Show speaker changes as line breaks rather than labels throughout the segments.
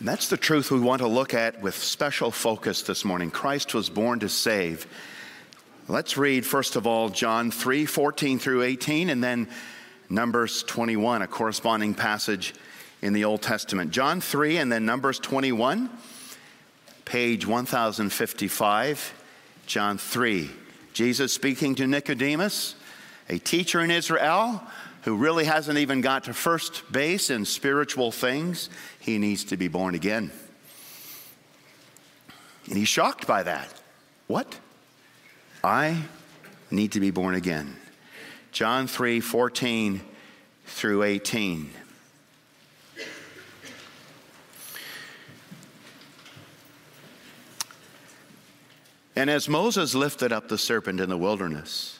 And that's the truth we want to look at with special focus this morning. Christ was born to save. Let's read, first of all, John 3 14 through 18, and then Numbers 21, a corresponding passage in the Old Testament. John 3 and then Numbers 21, page 1055. John 3. Jesus speaking to Nicodemus, a teacher in Israel who really hasn't even got to first base in spiritual things. He needs to be born again. And he's shocked by that. What? I need to be born again. John 3 14 through 18. And as Moses lifted up the serpent in the wilderness,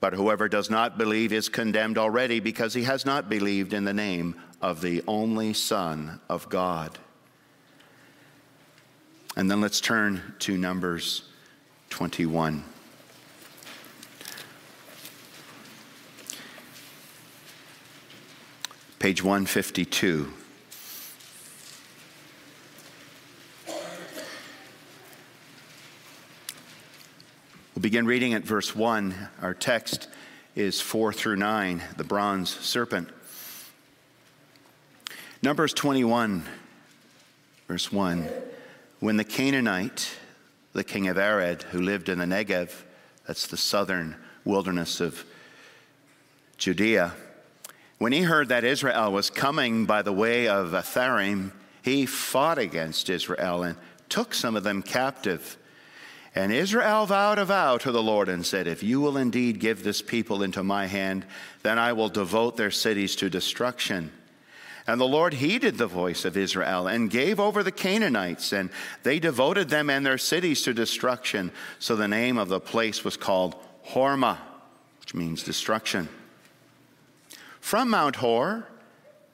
but whoever does not believe is condemned already because he has not believed in the name of the only Son of God. And then let's turn to Numbers 21. Page 152. We'll begin reading at verse 1. Our text is 4 through 9, the bronze serpent. Numbers 21, verse 1. When the Canaanite, the king of Arad, who lived in the Negev, that's the southern wilderness of Judea, when he heard that Israel was coming by the way of Atharim, he fought against Israel and took some of them captive. And Israel vowed a vow to the Lord and said, If you will indeed give this people into my hand, then I will devote their cities to destruction. And the Lord heeded the voice of Israel and gave over the Canaanites, and they devoted them and their cities to destruction. So the name of the place was called Hormah, which means destruction. From Mount Hor,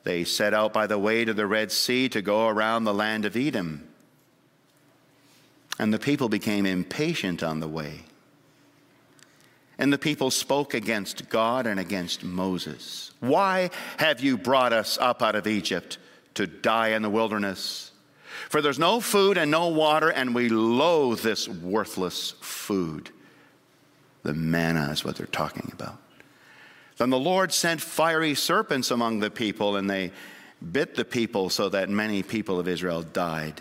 they set out by the way to the Red Sea to go around the land of Edom. And the people became impatient on the way. And the people spoke against God and against Moses. Why have you brought us up out of Egypt to die in the wilderness? For there's no food and no water, and we loathe this worthless food. The manna is what they're talking about. Then the Lord sent fiery serpents among the people, and they bit the people so that many people of Israel died.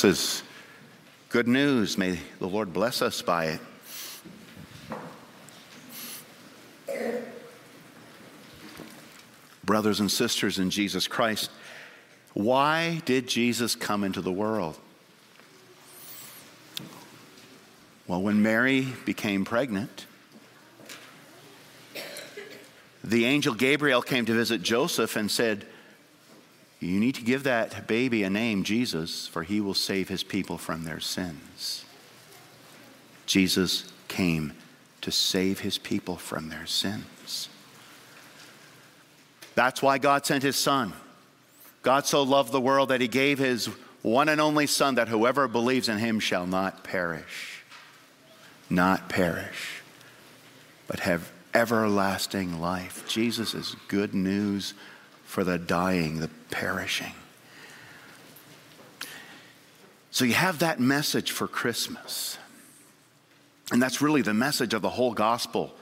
This is good news. May the Lord bless us by it. Brothers and sisters in Jesus Christ, why did Jesus come into the world? Well, when Mary became pregnant, the angel Gabriel came to visit Joseph and said, you need to give that baby a name, Jesus, for he will save his people from their sins. Jesus came to save his people from their sins. That's why God sent his son. God so loved the world that he gave his one and only son that whoever believes in him shall not perish. Not perish, but have everlasting life. Jesus is good news for the dying, the perishing. So you have that message for Christmas. And that's really the message of the whole gospel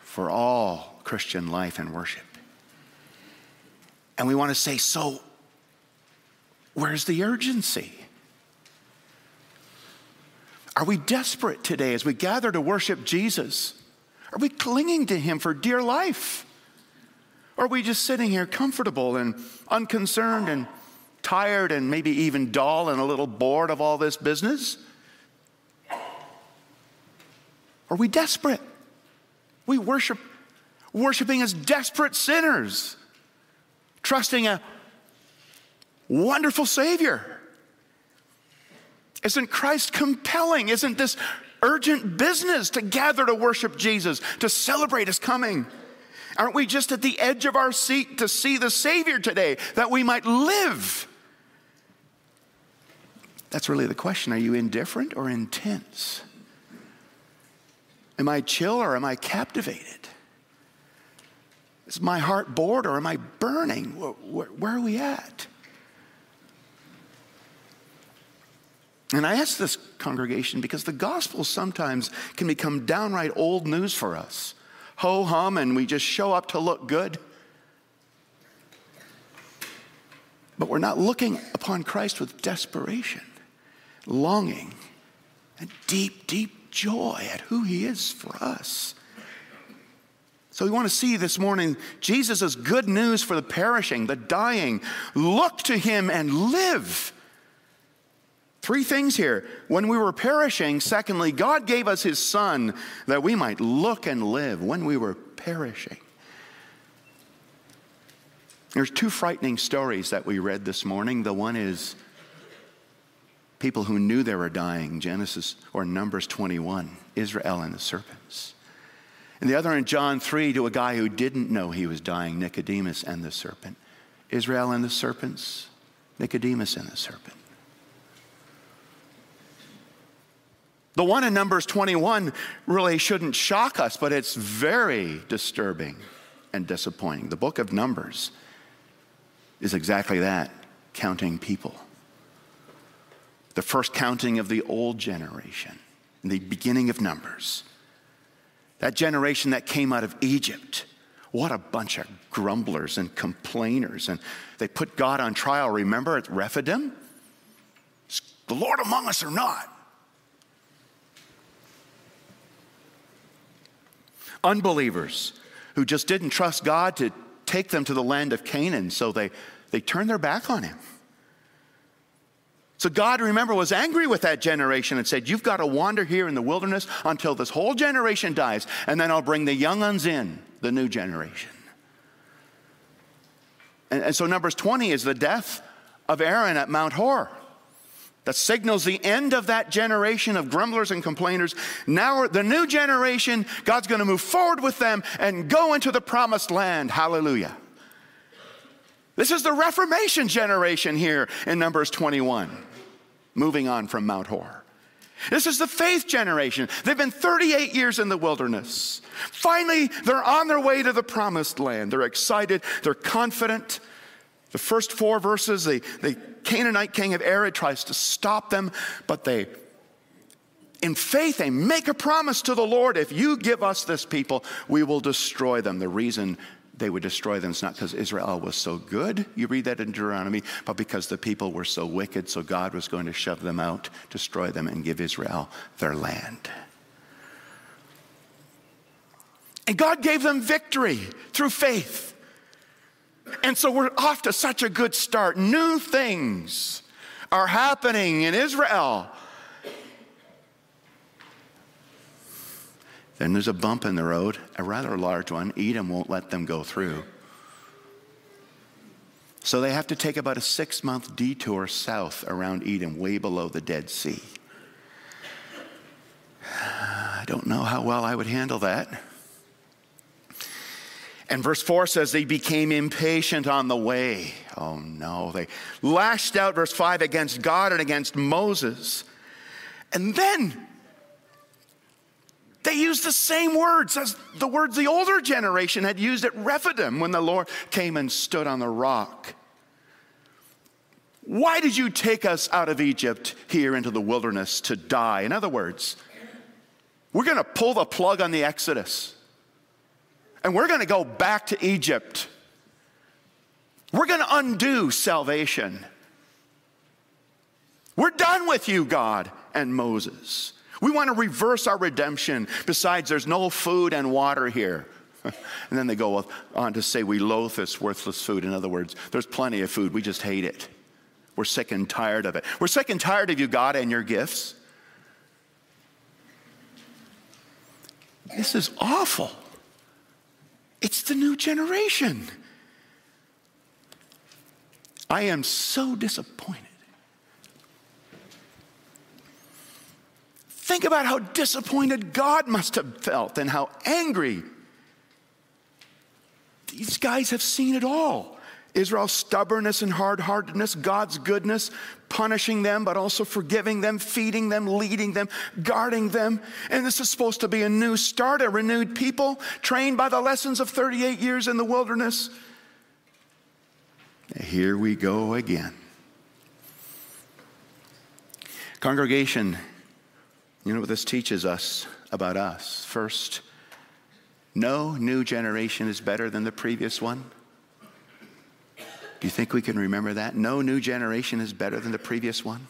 for all Christian life and worship. And we want to say, so Where's the urgency? Are we desperate today as we gather to worship Jesus? Are we clinging to Him for dear life? Or are we just sitting here comfortable and unconcerned and tired and maybe even dull and a little bored of all this business? Are we desperate? We worship, worshiping as desperate sinners, trusting a wonderful Savior. Isn't Christ compelling? Isn't this urgent business to gather to worship Jesus, to celebrate his coming? Aren't we just at the edge of our seat to see the Savior today that we might live? That's really the question. Are you indifferent or intense? Am I chill or am I captivated? Is my heart bored or am I burning? Where, are we at? And I ask this congregation because the gospel sometimes can become downright old news for us. Ho hum, and we just show up to look good. But we're not looking upon Christ with desperation, longing, and deep, deep joy at who he is for us. So we want to see this morning Jesus' good news for the perishing, the dying. Look to him and live. Three things here. When we were perishing, secondly, God gave us his son that we might look and live when we were perishing. There's two frightening stories that we read this morning. The one is people who knew they were dying, Genesis or Numbers 21, Israel and the serpents. And the other in John 3 to a guy who didn't know he was dying, Nicodemus and the serpent. Israel and the serpents, Nicodemus and the serpent. The one in Numbers 21 really shouldn't shock us, but it's very disturbing and disappointing. The book of Numbers is exactly that counting people the first counting of the old generation, in the beginning of Numbers. That generation that came out of Egypt. What a bunch of grumblers and complainers. And they put God on trial, remember, at Rephidim? Is the Lord among us or not? Unbelievers who just didn't trust God to take them to the land of Canaan, so they, they turned their back on Him. So God, remember, was angry with that generation and said, You've got to wander here in the wilderness until this whole generation dies, and then I'll bring the young ones in, the new generation. And, and so, Numbers 20 is the death of Aaron at Mount Hor. That signals the end of that generation of grumblers and complainers. Now, the new generation, God's going to move forward with them and go into the promised land. Hallelujah. This is the Reformation generation here in Numbers 21 moving on from Mount Hor. This is the faith generation. They've been 38 years in the wilderness. Finally, they're on their way to the promised land. They're excited, they're confident. The first four verses, the, the Canaanite king of Arad tries to stop them, but they, in faith, they make a promise to the Lord if you give us this people, we will destroy them. The reason they would destroy them. It's not because Israel was so good, you read that in Deuteronomy, but because the people were so wicked, so God was going to shove them out, destroy them, and give Israel their land. And God gave them victory through faith. And so we're off to such a good start. New things are happening in Israel. Then there's a bump in the road, a rather large one. Edom won't let them go through. So they have to take about a six month detour south around Edom, way below the Dead Sea. I don't know how well I would handle that. And verse 4 says, They became impatient on the way. Oh no. They lashed out, verse 5, against God and against Moses. And then they used the same words as the words the older generation had used at Rephidim when the Lord came and stood on the rock. Why did you take us out of Egypt here into the wilderness to die? In other words, we're going to pull the plug on the Exodus and we're going to go back to Egypt. We're going to undo salvation. We're done with you, God and Moses. We want to reverse our redemption. Besides, there's no food and water here. and then they go on to say, We loathe this worthless food. In other words, there's plenty of food, we just hate it. We're sick and tired of it. We're sick and tired of you, God, and your gifts. This is awful. It's the new generation. I am so disappointed. Think about how disappointed God must have felt and how angry. These guys have seen it all. Israel's stubbornness and hard heartedness, God's goodness, punishing them, but also forgiving them, feeding them, leading them, guarding them. And this is supposed to be a new start, a renewed people, trained by the lessons of 38 years in the wilderness. Here we go again. Congregation, you know what this teaches us about us? First, no new generation is better than the previous one. Do you think we can remember that? No new generation is better than the previous one.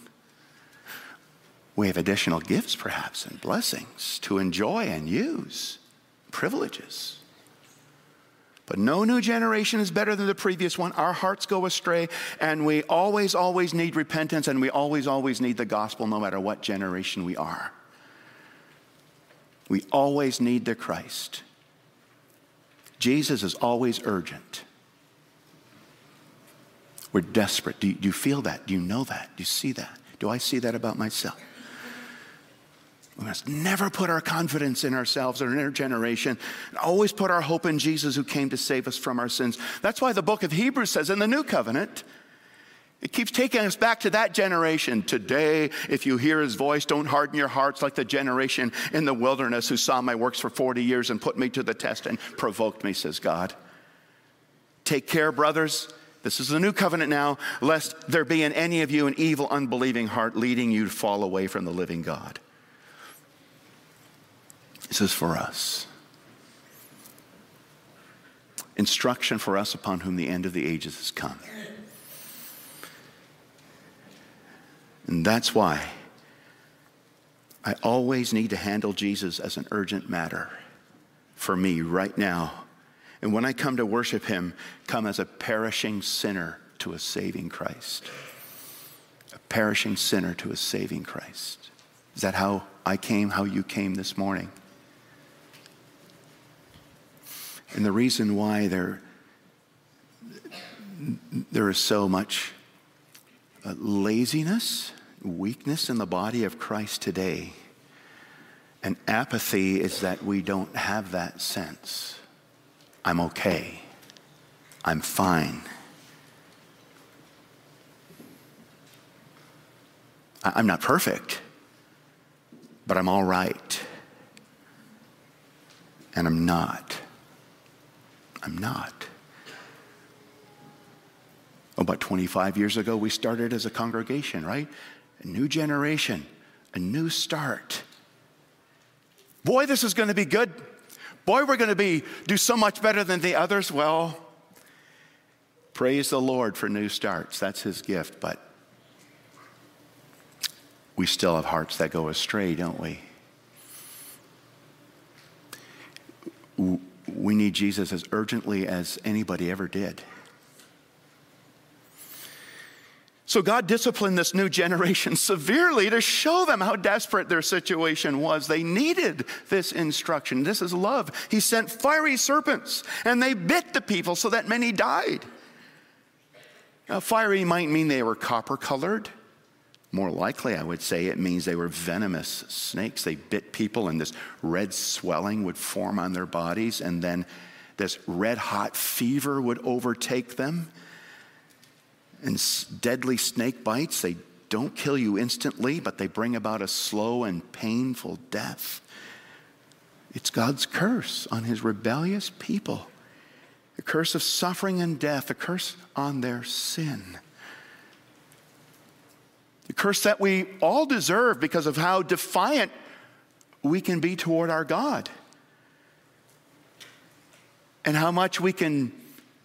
We have additional gifts, perhaps, and blessings to enjoy and use, privileges. But no new generation is better than the previous one. Our hearts go astray, and we always, always need repentance, and we always, always need the gospel, no matter what generation we are. We always need the Christ. Jesus is always urgent. We're desperate. Do you, do you feel that? Do you know that? Do you see that? Do I see that about myself? We must never put our confidence in ourselves or in our generation. and Always put our hope in Jesus who came to save us from our sins. That's why the book of Hebrews says in the new covenant, it keeps taking us back to that generation. Today, if you hear his voice, don't harden your hearts like the generation in the wilderness who saw my works for 40 years and put me to the test and provoked me, says God. Take care, brothers. This is the new covenant now, lest there be in any of you an evil, unbelieving heart leading you to fall away from the living God. This is for us. Instruction for us upon whom the end of the ages has come. And that's why I always need to handle Jesus as an urgent matter for me right now and when I come to worship him, come as a perishing sinner to a saving Christ. A perishing sinner to a saving Christ. Is that how I came, how you came this morning? And the reason why there, there is so much uh, laziness, weakness in the body of Christ today, and apathy is that we don't have that sense. I'm okay. I'm fine. I'm not perfect, but I'm all right. And I'm not. I'm not. Oh, About 25 years ago, we started as a congregation, right? A new generation, a new start. Boy, this is going to be good. Boy, we're going to be do so much better than the others. Well, praise the Lord for new starts. That's his gift, but we still have hearts that go astray, don't we? We need Jesus as urgently as anybody ever did. So God disciplined this new generation severely to show them how desperate their situation was. They needed this instruction. This is love. He sent fiery serpents and they bit the people so that many died. Now, fiery might mean they were copper colored. More likely, I would say it means they were venomous snakes. They bit people and this red swelling would form on their bodies and then this red hot fever would overtake them and deadly snake bites, they don't kill you instantly, but they bring about a slow and painful death. It's God's curse on his rebellious people, the curse of suffering and death, the curse on their sin. The curse that we all deserve because of how defiant we can be toward our God and how much we can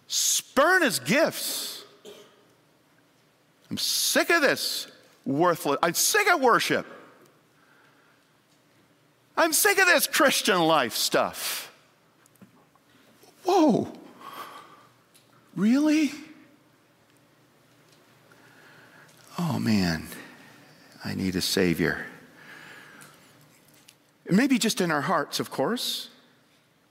spurn his gifts I'm sick of this worthless. I'm sick of worship. I'm sick of this Christian life stuff. Whoa. Really? Oh man, I need a Savior. Maybe just in our hearts, of course.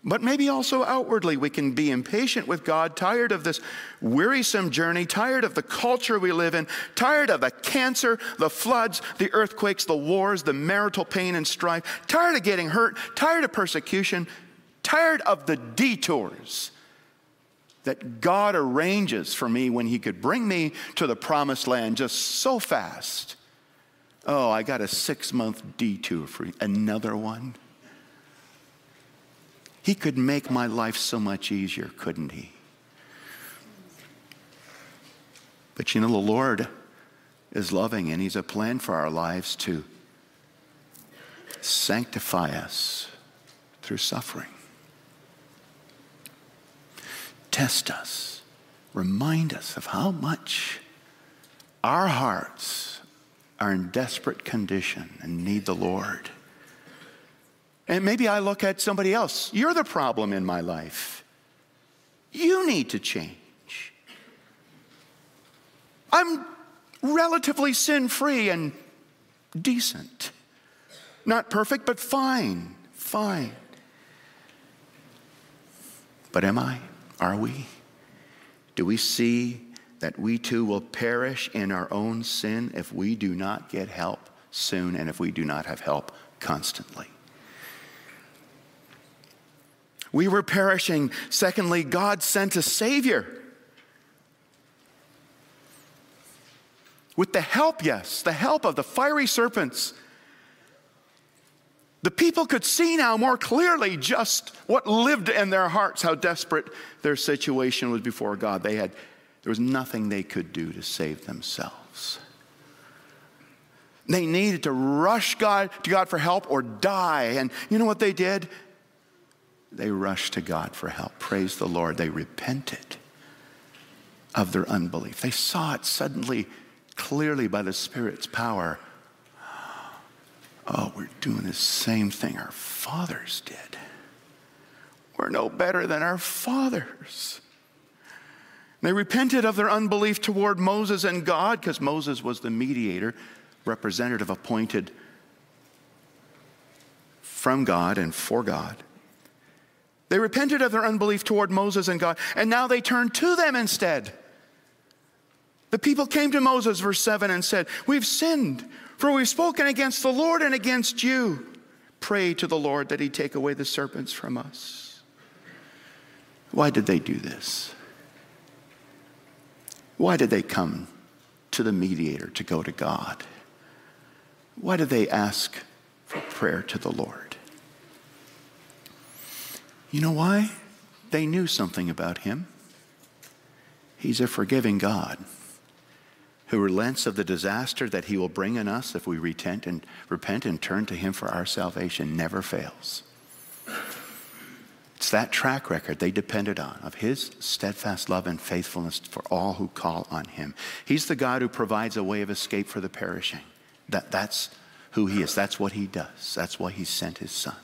But maybe also outwardly, we can be impatient with God, tired of this wearisome journey, tired of the culture we live in, tired of the cancer, the floods, the earthquakes, the wars, the marital pain and strife, tired of getting hurt, tired of persecution, tired of the detours that God arranges for me when He could bring me to the promised land just so fast. Oh, I got a six month detour for another one. He could make my life so much easier, couldn't He? But you know, the Lord is loving and He's a plan for our lives to sanctify us through suffering. Test us, remind us of how much our hearts are in desperate condition and need the Lord. And maybe I look at somebody else. You're the problem in my life. You need to change. I'm relatively sin free and decent. Not perfect, but fine, fine. But am I? Are we? Do we see that we too will perish in our own sin if we do not get help soon and if we do not have help constantly? We were perishing. Secondly, God sent a Savior. With the help, yes, the help of the fiery serpents. The people could see now more clearly just what lived in their hearts, how desperate their situation was before God. They had, there was nothing they could do to save themselves. They needed to rush God to God for help or die. And you know what they did? They rushed to God for help. Praise the Lord. They repented of their unbelief. They saw it suddenly, clearly by the Spirit's power. Oh, we're doing the same thing our fathers did. We're no better than our fathers. They repented of their unbelief toward Moses and God because Moses was the mediator, representative appointed from God and for God. They repented of their unbelief toward Moses and God, and now they turn to them instead. The people came to Moses, verse 7, and said, We've sinned, for we've spoken against the Lord and against you. Pray to the Lord that he take away the serpents from us. Why did they do this? Why did they come to the mediator to go to God? Why did they ask for prayer to the Lord? You know why? They knew something about him. He's a forgiving God who relents of the disaster that he will bring on us if we repent and repent and turn to him for our salvation never fails. It's that track record they depended on of his steadfast love and faithfulness for all who call on him. He's the God who provides a way of escape for the perishing. That, that's who he is. That's what he does. That's why he sent his son.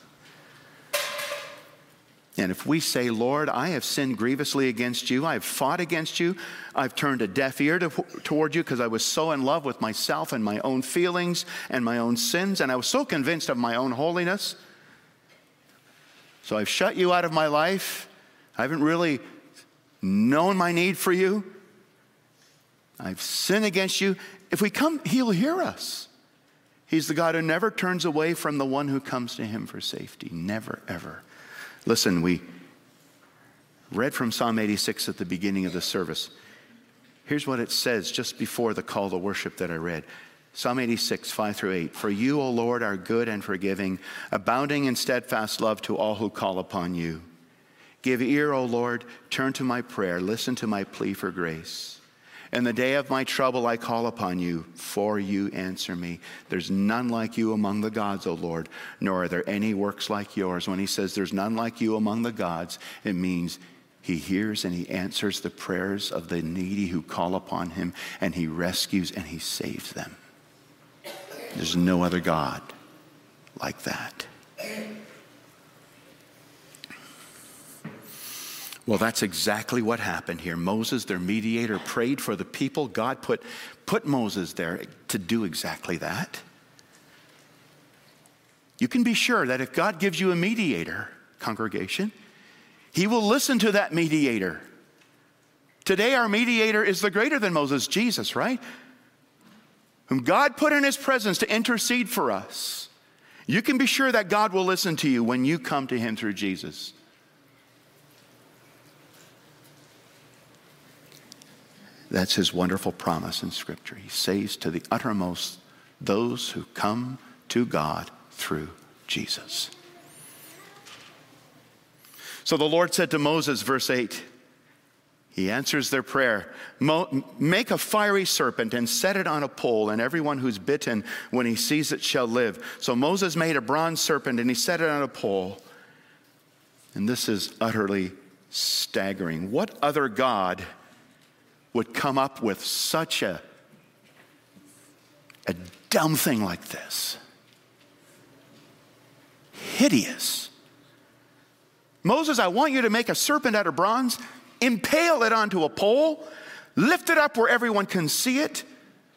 And if we say, Lord, I have sinned grievously against you, I have fought against you, I've turned a deaf ear to, toward you because I was so in love with myself and my own feelings and my own sins, and I was so convinced of my own holiness. So I've shut you out of my life. I haven't really known my need for you. I've sinned against you. If we come, He'll hear us. He's the God who never turns away from the one who comes to Him for safety. Never, ever. Listen, we read from Psalm 86 at the beginning of the service. Here's what it says just before the call to worship that I read. Psalm 86, 5 through 8. For you, O Lord, are good and forgiving, abounding in steadfast love to all who call upon you. Give ear, O Lord, turn to my prayer, listen to my plea for grace. In the day of my trouble, I call upon you, for you answer me. There's none like you among the gods, O Lord, nor are there any works like yours. When he says there's none like you among the gods, it means he hears and he answers the prayers of the needy who call upon him, and he rescues and he saves them. There's no other God like that. Well, that's exactly what happened here. Moses, their mediator, prayed for the people. God put, put Moses there to do exactly that. You can be sure that if God gives you a mediator, congregation, he will listen to that mediator. Today, our mediator is the greater than Moses, Jesus, right? Whom God put in his presence to intercede for us. You can be sure that God will listen to you when you come to him through Jesus. That's his wonderful promise in Scripture. He saves to the uttermost those who come to God through Jesus. So the Lord said to Moses, verse 8, he answers their prayer Make a fiery serpent and set it on a pole, and everyone who's bitten when he sees it shall live. So Moses made a bronze serpent and he set it on a pole. And this is utterly staggering. What other God would come up with such a, a dumb thing like this. Hideous. Moses, I want you to make a serpent out of bronze, impale it onto a pole, lift it up where everyone can see it.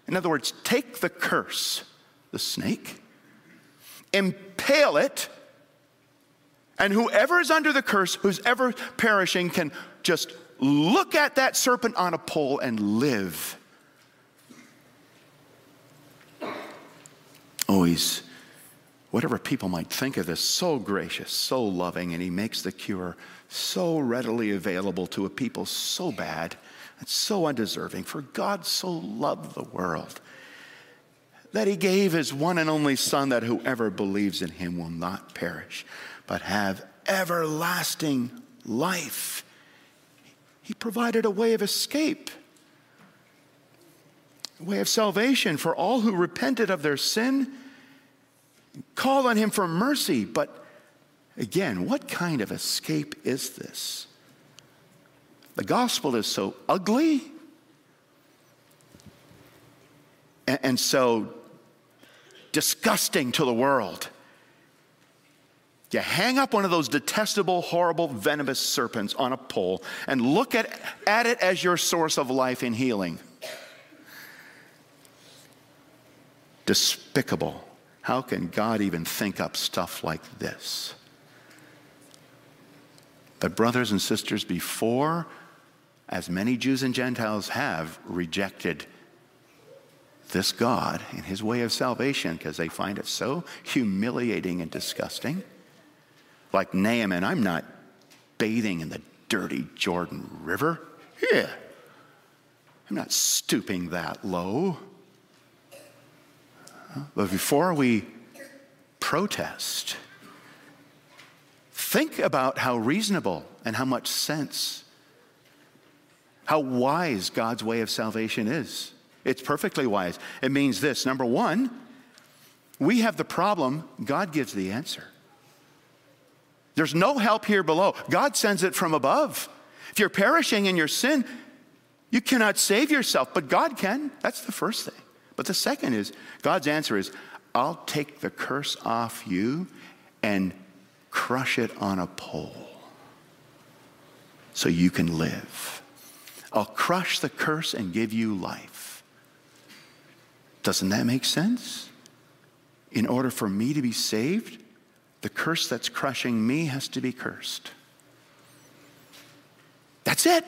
In other words, take the curse, the snake, impale it, and whoever is under the curse, who's ever perishing, can just look at that serpent on a pole and live. Oh, he's, whatever people might think of this, so gracious, so loving, and he makes the cure so readily available to a people so bad and so undeserving. For God so loved the world that he gave his one and only Son, that whoever believes in him will not perish, but have everlasting life. He provided a way of escape, a way of salvation for all who repented of their sin, called on Him for mercy. But again, what kind of escape is this? The gospel is so ugly and, so disgusting to the world you hang up one of those detestable, horrible, venomous serpents on a pole and look at, at it as your source of life and healing. Despicable. How can God even think up stuff like this? But, brothers and sisters, before as many Jews and Gentiles have rejected this God and his way of salvation because they find it so humiliating and disgusting like Naaman, I'm not bathing in the dirty Jordan River. Yeah. I'm not stooping that low. But before we protest, think about how reasonable and how much sense, how wise God's way of salvation is. It's perfectly wise. It means this number one, we have the problem, God gives the answer. There's no help here below. God sends it from above. If you're perishing in your sin, you cannot save yourself, but God can. That's the first thing. But the second is God's answer is, I'll take the curse off you and crush it on a pole so you can live. I'll crush the curse and give you life. Doesn't that make sense? In order for me to be saved, the curse that's crushing me has to be cursed. That's it.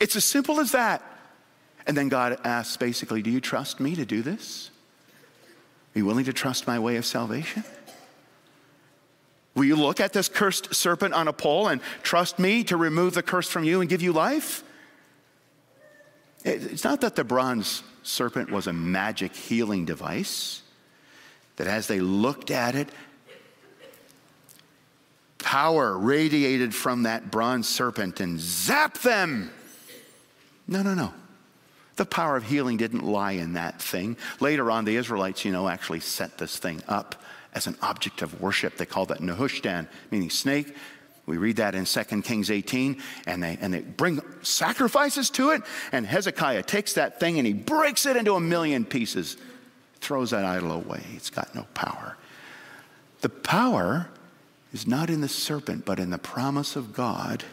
It's as simple as that. And then God asks basically, Do you trust me to do this? Are you willing to trust my way of salvation? Will you look at this cursed serpent on a pole and trust me to remove the curse from you and give you life? It's not that the bronze serpent was a magic healing device, that as they looked at it, power radiated from that bronze serpent and zap them. No, no, no. The power of healing didn't lie in that thing. Later on, the Israelites, you know, actually set this thing up as an object of worship. They called that Nehushtan, meaning snake. We read that in 2 Kings 18, and they, and they bring sacrifices to it. And Hezekiah takes that thing and he breaks it into a million pieces. throws that idol away. It's got no power. The power is not in the serpent, but in the promise of God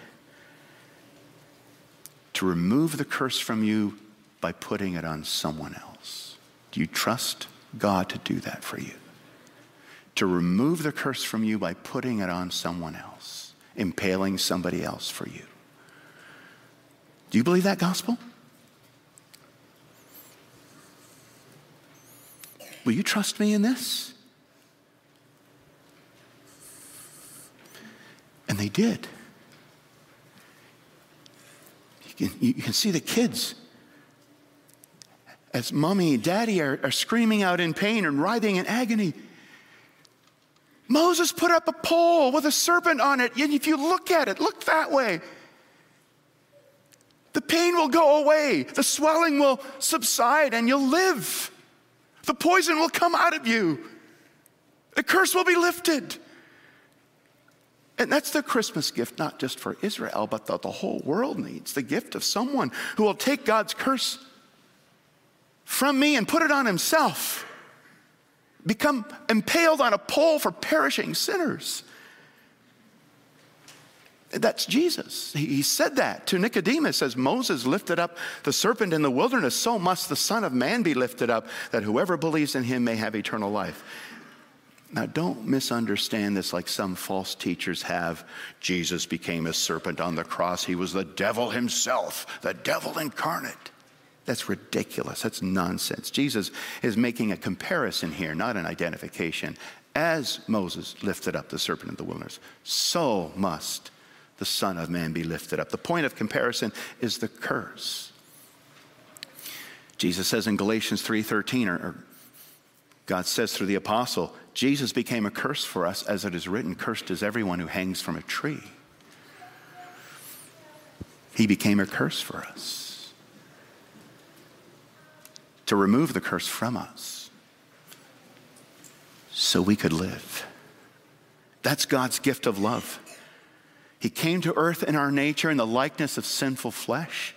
to remove the curse from you by putting it on someone else. Do you trust God to do that for you? To remove the curse from you by putting it on someone else, impaling somebody else for you. Do you believe that gospel? Will you trust me in this? And they did. You can, you can see the kids as mommy and daddy are, are screaming out in pain and writhing in agony. Moses put up a pole with a serpent on it. And if you look at it, look that way. The pain will go away, the swelling will subside, and you'll live. The poison will come out of you, the curse will be lifted. And that's the Christmas gift, not just for Israel, but that the whole world needs the gift of someone who will take God's curse from me and put it on himself, become impaled on a pole for perishing sinners. That's Jesus. He said that to Nicodemus as Moses lifted up the serpent in the wilderness, so must the Son of Man be lifted up, that whoever believes in him may have eternal life. Now, don't misunderstand this like some false teachers have. Jesus became a serpent on the cross. He was the devil himself, the devil incarnate. That's ridiculous. That's nonsense. Jesus is making a comparison here, not an identification. As Moses lifted up the serpent in the wilderness, so must the Son of Man be lifted up. The point of comparison is the curse. Jesus says in Galatians 3:13, or, God says through the apostle, Jesus became a curse for us, as it is written, cursed is everyone who hangs from a tree. He became a curse for us to remove the curse from us so we could live. That's God's gift of love. He came to earth in our nature in the likeness of sinful flesh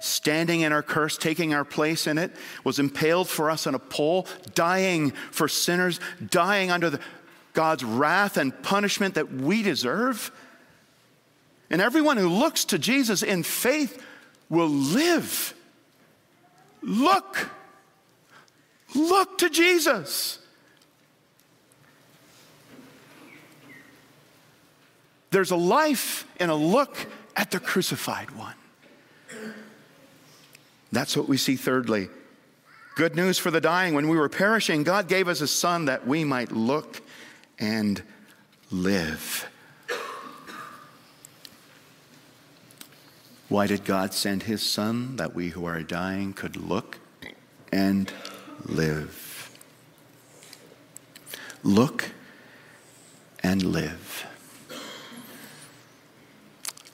standing in our curse, taking our place in it, was impaled for us on a pole, dying for sinners, dying under the, God's wrath and punishment that we deserve. And everyone who looks to Jesus in faith will live. Look. Look to Jesus. There's a life and a look at the crucified one. That's what we see thirdly. Good news for the dying. When we were perishing, God gave us a son that we might look and live. Why did God send his son that we who are dying could look and live? Look and live.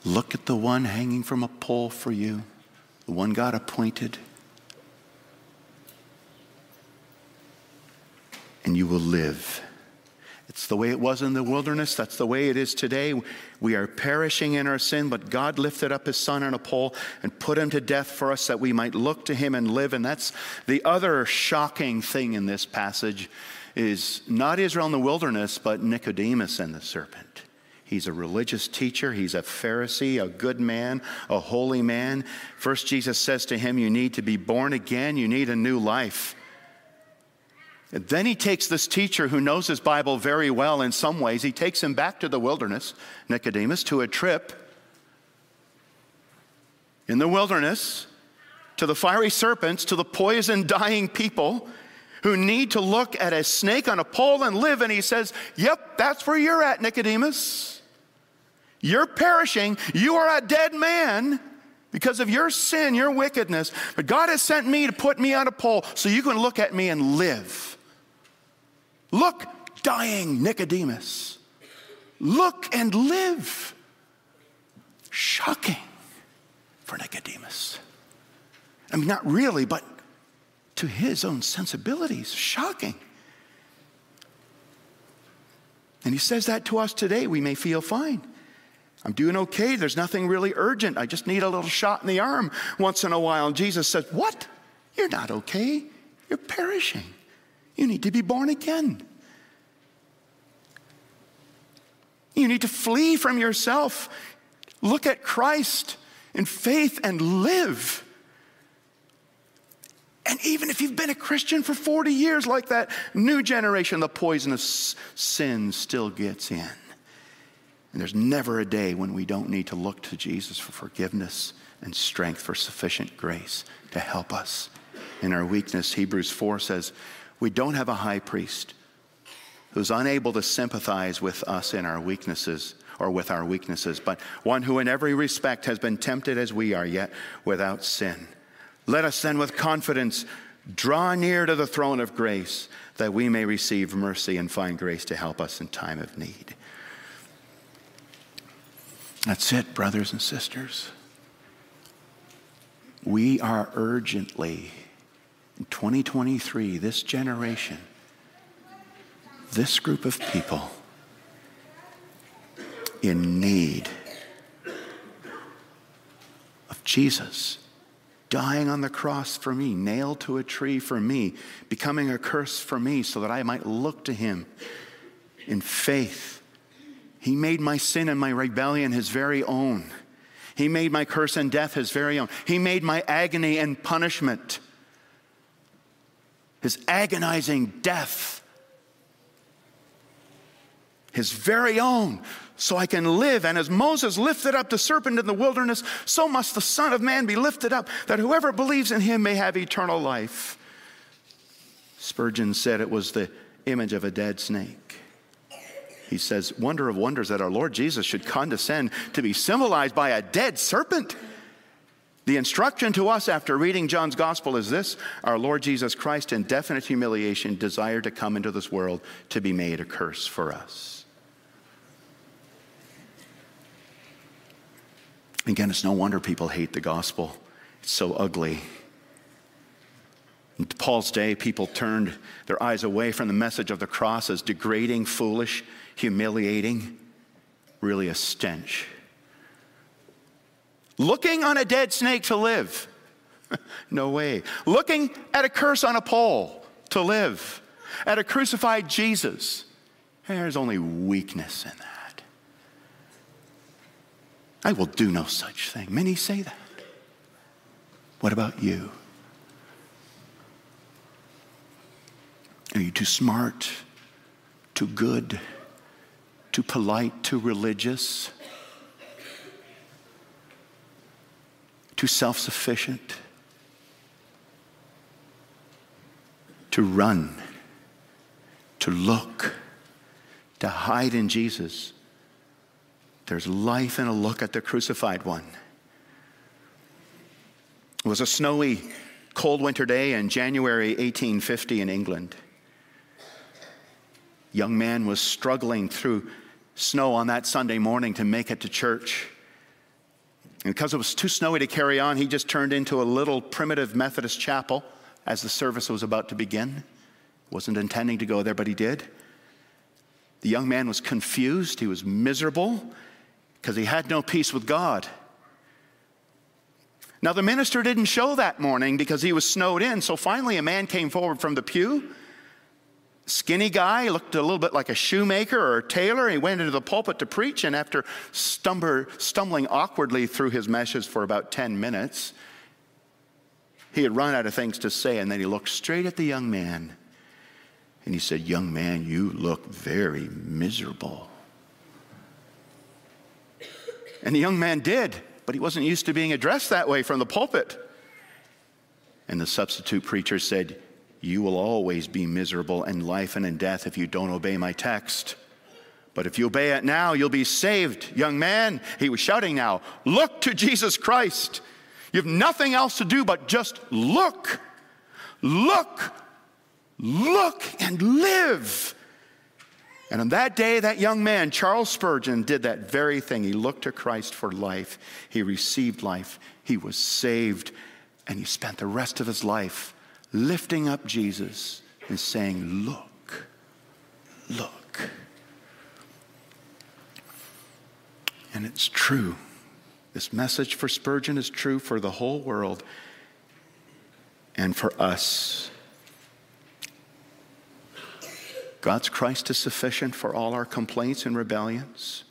Look at the one hanging from a pole for you the one God appointed, and you will live. It's the way it was in the wilderness. That's the way it is today. We are perishing in our sin, but God lifted up his son on a pole and put him to death for us that we might look to him and live. And that's the other shocking thing in this passage is not Israel in the wilderness, but Nicodemus and the serpent. He's a religious teacher. He's a Pharisee, a good man, a holy man. First, Jesus says to him, You need to be born again. You need a new life. And then he takes this teacher who knows his Bible very well in some ways, he takes him back to the wilderness, Nicodemus, to a trip in the wilderness, to the fiery serpents, to the poison dying people who need to look at a snake on a pole and live. And he says, Yep, that's where you're at, Nicodemus. You're perishing. You are a dead man because of your sin, your wickedness. But God has sent me to put me on a pole so you can look at me and live. Look, dying Nicodemus. Look and live. Shocking for Nicodemus. I mean, not really, but to his own sensibilities, shocking. And he says that to us today. We may feel fine. I'm doing okay. There's nothing really urgent. I just need a little shot in the arm once in a while. And Jesus says, What? You're not okay. You're perishing. You need to be born again. You need to flee from yourself. Look at Christ in faith and live. And even if you've been a Christian for 40 years, like that new generation, the poisonous sin still gets in. And there's never a day when we don't need to look to Jesus for forgiveness and strength, for sufficient grace to help us in our weakness. Hebrews 4 says, We don't have a high priest who's unable to sympathize with us in our weaknesses or with our weaknesses, but one who in every respect has been tempted as we are, yet without sin. Let us then with confidence draw near to the throne of grace that we may receive mercy and find grace to help us in time of need. That's it, brothers and sisters. We are urgently, in 2023, this generation, this group of people, in need of Jesus dying on the cross for me, nailed to a tree for me, becoming a curse for me so that I might look to him in faith. He made my sin and my rebellion his very own. He made my curse and death his very own. He made my agony and punishment his agonizing death his very own so I can live. And as Moses lifted up the serpent in the wilderness, so must the Son of Man be lifted up, that whoever believes in him may have eternal life. Spurgeon said it was the image of a dead snake. He says, Wonder of wonders that our Lord Jesus should condescend to be symbolized by a dead serpent. The instruction to us after reading John's gospel is this Our Lord Jesus Christ, in definite humiliation, desired to come into this world to be made a curse for us. Again, it's no wonder people hate the gospel. It's so ugly. In Paul's day, people turned their eyes away from the message of the cross as degrading, foolish, humiliating, really a stench. Looking on a dead snake to live. no way. Looking at a curse on a pole to live. At a crucified Jesus. There's only weakness in that. I will do no such thing. Many say that. What about you? Are you too smart, too good, too polite, too religious, too self sufficient to run, to look, to hide in Jesus? There's life in a look at the crucified one. It was a snowy, cold winter day in January 1850 in England. Young man was struggling through snow on that Sunday morning to make it to church. And because it was too snowy to carry on, he just turned into a little primitive Methodist chapel as the service was about to begin. Wasn't intending to go there, but he did. The young man was confused, he was miserable, because he had no peace with God. Now, the minister didn't show that morning because he was snowed in. So finally, a man came forward from the pew. Skinny guy, looked a little bit like a shoemaker or a tailor. He went into the pulpit to preach, and after stumber, stumbling awkwardly through his meshes for about 10 minutes, he had run out of things to say. And then he looked straight at the young man and he said, Young man, you look very miserable. And the young man did, but he wasn't used to being addressed that way from the pulpit. And the substitute preacher said, You will always be miserable in life and in death if you don't obey my text. But if you obey it now, you'll be saved. Young man, he was shouting now, Look to Jesus Christ. You have nothing else to do but just look. Look. Look and live. And on that day, that young man, Charles Spurgeon, did that very thing. He looked to Christ for life. He received life. He was saved. And he spent the rest of his life lifting up Jesus and saying, Look, look. And it's true. This message for Spurgeon is true for the whole world and for us. God's Christ is sufficient for all our complaints and rebellions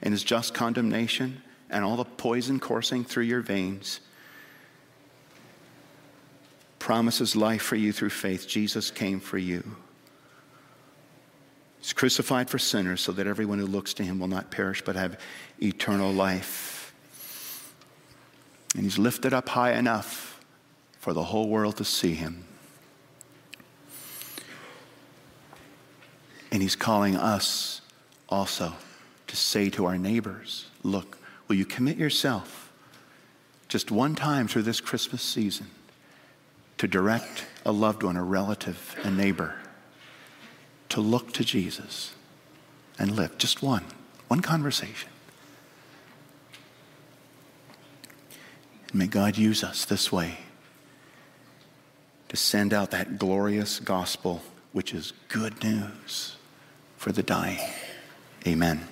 and his just condemnation and all the poison coursing through your veins. Promises life for you through faith. Jesus came for you. He's crucified for sinners so that everyone who looks to him will not perish but have eternal life. And he's lifted up high enough for the whole world to see him. And he's calling us also to say to our neighbors, look, will you commit yourself just one time through this Christmas season to direct a loved one, a relative, a neighbor, to look to Jesus and live? Just one, one conversation. And may God use us this way to send out that glorious gospel, which is good news for the dying. Amen.